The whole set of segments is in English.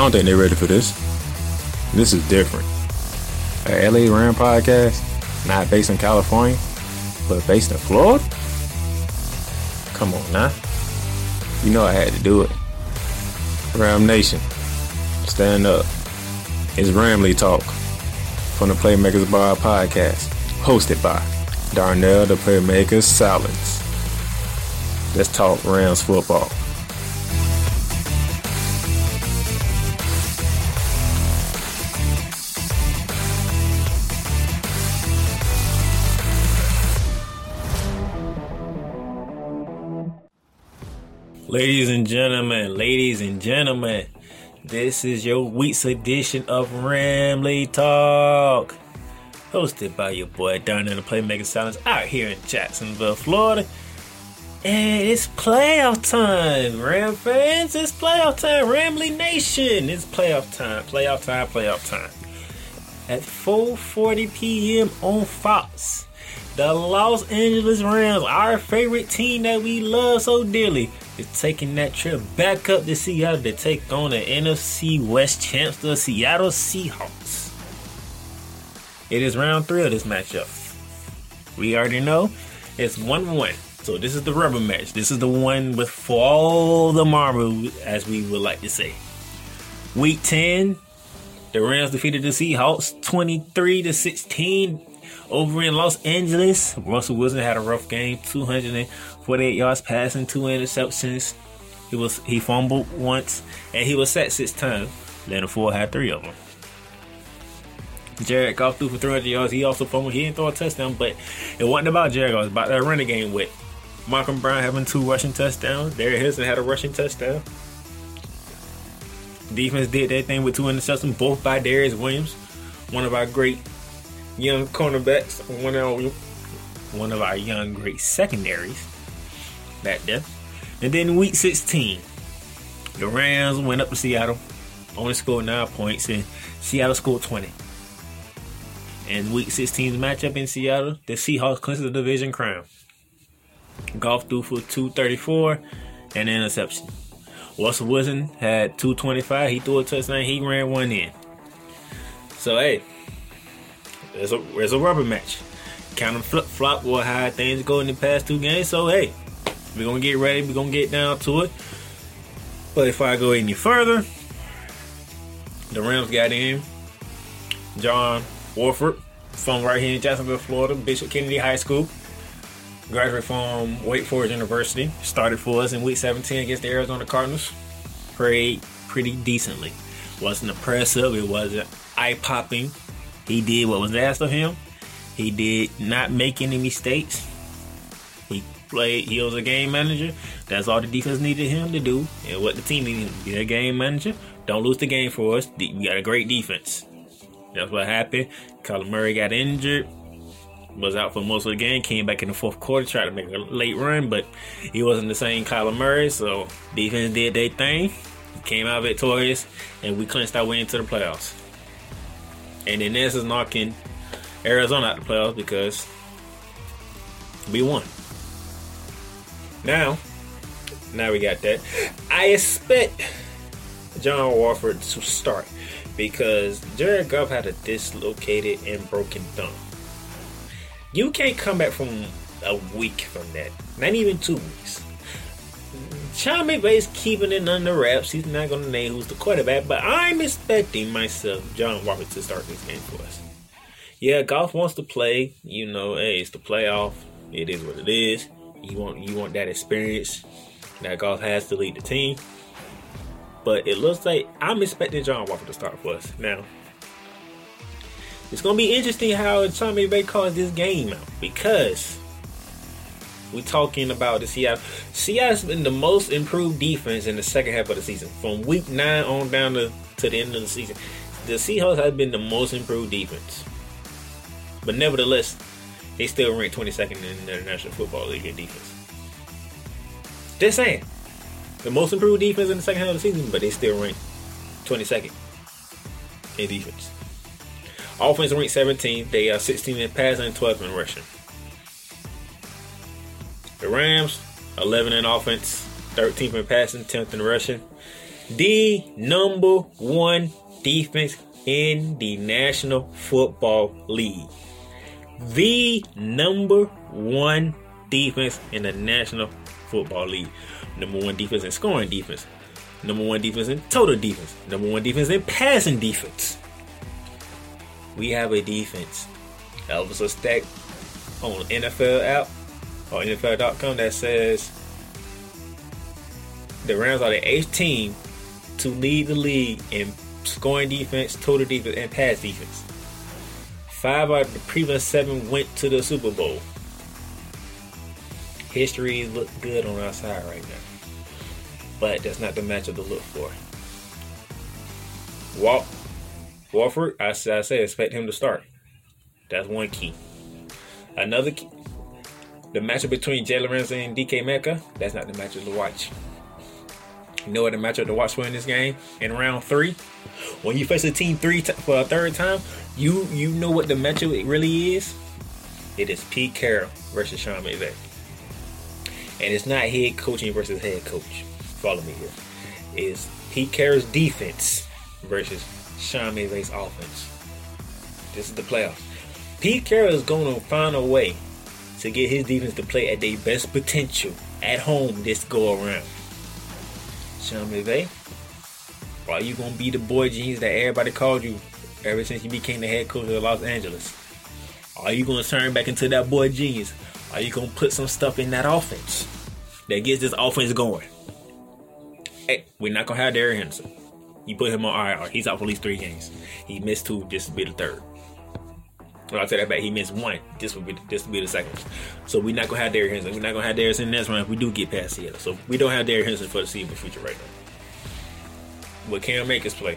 I don't think they're ready for this. This is different. A LA Ram podcast, not based in California, but based in Florida? Come on now. You know I had to do it. Ram Nation, stand up. It's Ramley Talk from the Playmakers Bar podcast, hosted by Darnell the Playmakers Silence. Let's talk Rams football. Ladies and gentlemen, ladies and gentlemen, this is your week's edition of Ramley Talk. Hosted by your boy Darn the Playmaker Silence out here in Jacksonville, Florida. And it's playoff time, Ram fans. It's playoff time. Ramley Nation. It's playoff time. Playoff time. Playoff time. At 4:40 p.m. on Fox, the Los Angeles Rams, our favorite team that we love so dearly, is taking that trip back up to Seattle to take on the NFC West champs, the Seattle Seahawks. It is round three of this matchup. We already know it's 1 1. So this is the rubber match. This is the one with all the marble, as we would like to say. Week 10, the Rams defeated the Seahawks 23 to 16 over in Los Angeles. Russell Wilson had a rough game, 248 yards passing, two interceptions. He was he fumbled once, and he was sacked six times. Leonard Floyd had three of them. Jared Goff threw for 300 yards. He also fumbled. He didn't throw a touchdown, but it wasn't about Jared. It was about that running game with Malcolm Brown having two rushing touchdowns. Darrell Henderson had a rushing touchdown. Defense did that thing with two interceptions, both by Darious Williams, one of our great young cornerbacks, one of our, one of our young great secondaries back there. And then week 16, the Rams went up to Seattle, only scored nine points, and Seattle scored 20. And week 16's matchup in Seattle, the Seahawks clinched the division crown. Goff threw for 234 and an interception. Russell Wilson had 225. He threw a touchdown. He ran one in. So, hey, there's a, there's a rubber match. Kind of flip flop what how things go in the past two games. So, hey, we're to get ready. We're to get down to it. But if I go any further, the Rams got in John Wolford from right here in Jacksonville, Florida, Bishop Kennedy High School. Graduated from Wake Forest University. Started for us in week 17 against the Arizona Cardinals. Played pretty decently. Wasn't impressive. It wasn't eye popping. He did what was asked of him. He did not make any mistakes. He was a game manager. That's all the defense needed him to do, and what the team needed be a game manager. Don't lose the game for us. We got a great defense. That's what happened. Kyler Murray got injured. was out for most of the game. Came back in the fourth quarter, tried to make a late run, but he wasn't the same Kyler Murray. So defense did their thing, came out victorious, and we clinched our way into the playoffs. And then this is knocking Arizona out of the playoffs because we won. Now, now we got that. I expect John Wolford to start because Jared Goff had a dislocated and broken thumb. You can't come back from a week from that. Not even two weeks. Sean McVay's keeping it under wraps. He's not going to name who's the quarterback, but I'm expecting myself, John Wolford, to start this game for us. Yeah, Goff wants to play. You know, hey, it's the playoff. It is what it is. You want you want that experience that Goff has to lead the team. But it looks like I'm expecting John Walker to start for us now. It's gonna be interesting how Tommy McVay calls this game out because we're talking about the Seattle. Seattle's been the most improved defense in the second half of the season, from week nine on down to, to the end of the season. The Seahawks have been the most improved defense, but nevertheless, they still rank 22nd in the National Football League in defense. Just saying, the most improved defense in the second half of the season, but they still rank 22nd in defense. Offense ranked 17th. They are 16 in passing and 12 in rushing. The Rams, 11 in offense, 13th in passing, 10th in rushing. The number one defense in the National Football League. The number one defense in the National Football League. Number one defense in scoring defense. Number one defense in total defense. Number one defense in passing defense. We have a defense. Elvis a stack on NFL app or NFL.com that says the Rams are the eighth team to lead the league in scoring defense, total defense, and pass defense. Five out of the previous seven went to the Super Bowl. History look good on our side right now. But that's not the matchup to look for. Walt Wolford, I, I say expect him to start. That's one key. Another key, the matchup between Jalen Ramsey and DK Metcalf, that's not the matchup to watch. You know what the matchup to watch for in this game? In round three, when you face a team three t- for a third time, you you know what the matchup really is. It is Pete Carroll versus Sean McVay, and it's not head coaching versus head coach. Follow me here. It's Pete Carroll's defense versus Sean McVay's offense. This is the playoffs. Pete Carroll is going to find a way to get his defense to play at their best potential at home this go around. Sean McVay, are you gonna be the boy genius that everybody called you ever since you became the head coach of Los Angeles? Are you gonna turn back into that boy genius? Are you gonna put some stuff in that offense that gets this offense going? Hey, we're not gonna have Darrell Henderson. You put him on IR. He's out for at least three games. He missed two. This will be the third. Well, I'll tell that back. He missed one. This will be this will be the second. So we're not gonna have Darrell Henderson. We're not gonna have Darrell Henderson next round if we do get past Seattle. So we don't have Darrell Henderson for the season future right now. What Cam Akers play?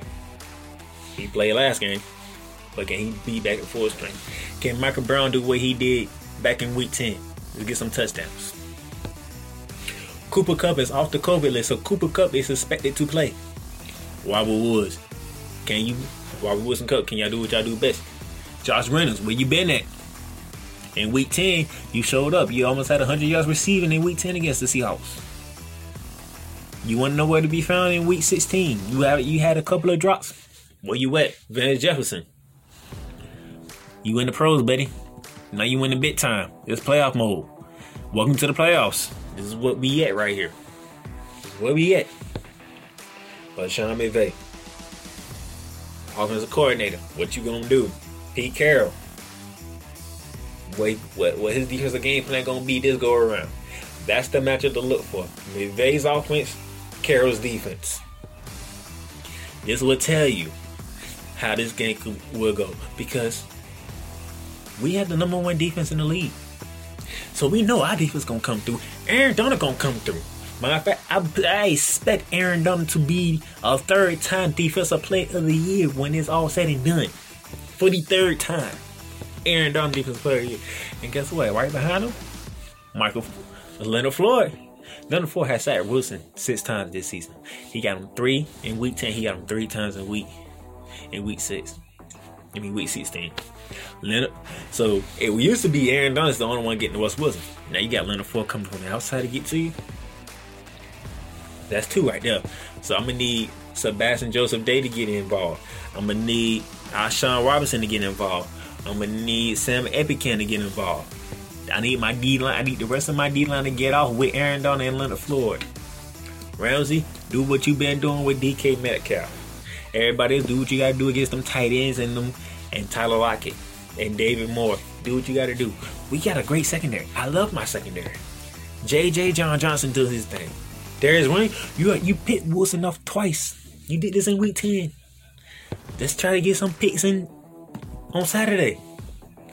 He played last game, but can he be back at full strength? Can Michael Brown do what he did back in Week 10? To get some touchdowns. Cooper Kupp is off the COVID list, so Cooper Kupp is expected to play. Robert Woods, can you? Robert Woods and Kupp, can y'all do what y'all do best? Josh Reynolds, where you been at? In week 10, you showed up. You almost had 100 yards receiving in week 10 against the Seahawks. You want to know where to be found in week 16? You have you had a couple of drops. Where you at? Van Jefferson. You in the pros, buddy. Now you in the big time. It's playoff mode. Welcome to the playoffs. This is what we at right here. Where we at. But Sean McVay, offensive coordinator, what you gonna do? Pete Carroll. Wait, what, what his defensive game plan gonna be this go around? That's the matchup to look for. McVay's offense, Carroll's defense. This will tell you how this game could, will go because we have the number one defense in the league. So we know our defense gonna come through. Aaron Donald gonna come through. Matter of fact, I, I expect Aaron Donald to be a third time defensive player of the year when it's all said and done for the third time. Aaron Donald Defensive Player of the Year. And guess what? Right behind him, Michael Leonard Floyd. Leonard Floyd has sacked Wilson six times this season. He got him three in week 10. He got him three times in week in week six. I mean week 16. Leonard. So it used to be Aaron Donald's the only one getting to West Wilson. Now you got Leonard Floyd coming from the outside to get to you. That's two right there. So I'm gonna need Sebastian Joseph Day to get involved. I'm gonna need Sean Robinson to get involved. I'm gonna need Sam Epican to get involved. I need my D line. I need the rest of my D line to get off with Aaron Donald and Leonard Floyd. Ramsey, do what you've been doing with DK Metcalf. Everybody do what you gotta do against them tight ends and them and Tyler Lockett and David Moore. Do what you gotta do. We got a great secondary. I love my secondary. JJ John Johnson does his thing. Darius Wayne, you you picked Wilson off twice. You did this in week 10. Let's try to get some picks in on Saturday.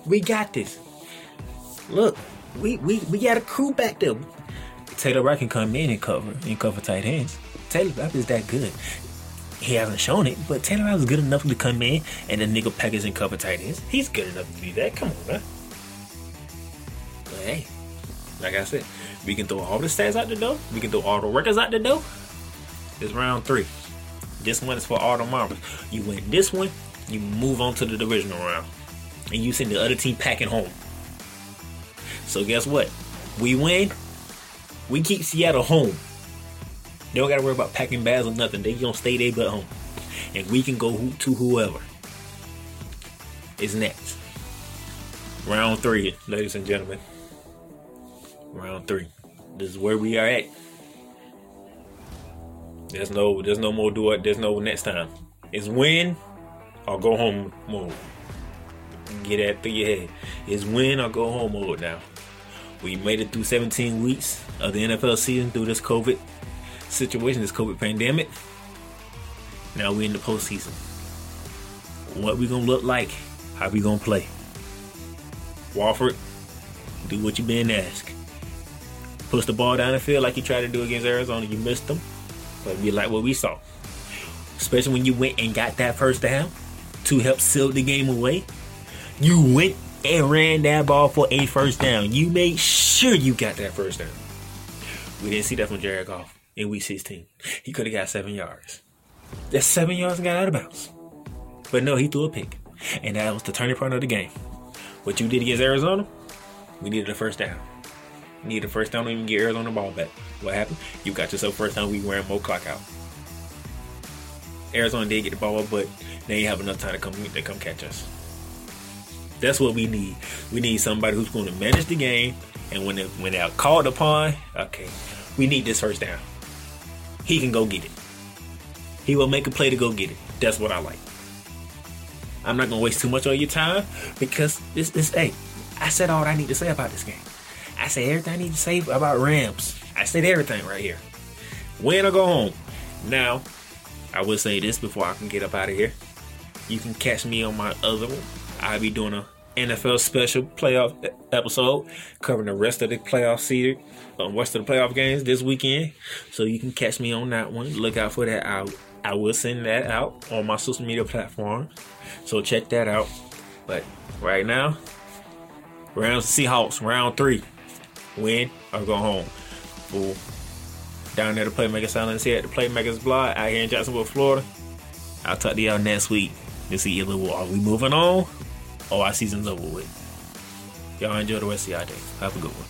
We got this. Look, we we, we got a crew back there. Taylor Rapp can come in and cover and cover tight ends. Taylor Rapp is that good. He hasn't shown it, but Taylor Rapp is good enough to come in and the nickel package and cover tight ends. He's good enough to do that. Come on, man. But hey, like I said, we can throw all the stats out the door. We can throw all the records out the door. It's round three. This one is for all the marbles. You win this one, you move on to the divisional round. And you send the other team packing home. So guess what? We win. We keep Seattle home. They don't gotta worry about packing bags or nothing. They gonna stay there but home. And we can go to whoever is next. Round three, ladies and gentlemen. Round three. This is where we are at. There's no there's no more do it, there's no next time. It's win or go home mode. Get that through your head. It's win or go home mode now. We made it through 17 weeks of the NFL season through this COVID situation, this COVID pandemic. Now we're in the postseason. What we gonna look like? How we gonna play? Wolford, do what you been asked. Push the ball down the field like you tried to do against Arizona. You missed them. But we like what we saw. Especially when you went and got that first down to help seal the game away. You went and ran that ball for a first down. You made sure you got that first down. We didn't see that from Jared Goff in week 16. He could have got seven yards. That's seven yards and got out of bounds. But no, he threw a pick. And that was the turning point of the game. What you did against Arizona, we needed a first down. Needed a first down to even get Arizona ball back. What happened? You got yourself first down, we wearing more clock out. Arizona did get the ball, but they ain't have enough time to come to come catch us. That's what we need. We need somebody who's going to manage the game, and when when they're called upon, okay, we need this first down. He can go get it. He will make a play to go get it. That's what I like. I'm not gonna waste too much of your time because this this hey, I said all I need to say about this game. I said everything I need to say about Rams. I said everything right here. Win or go home. Now, I will say this before I can get up out of here. You can catch me on my other one. I'll be doing a NFL special playoff episode covering the rest of the playoff season, um, rest of the playoff games this weekend. So you can catch me on that one. Look out for that. I I will send that out on my social media platforms. So check that out. But right now, Rams Seahawks round three. Win or go home. Fool. Down there to Playmaker Silence here at the Playmakers blog out here in Jacksonville, Florida. I'll talk to y'all next week to see either are we moving on or our season's over with. Y'all enjoy the rest of y'all day. Have a good one.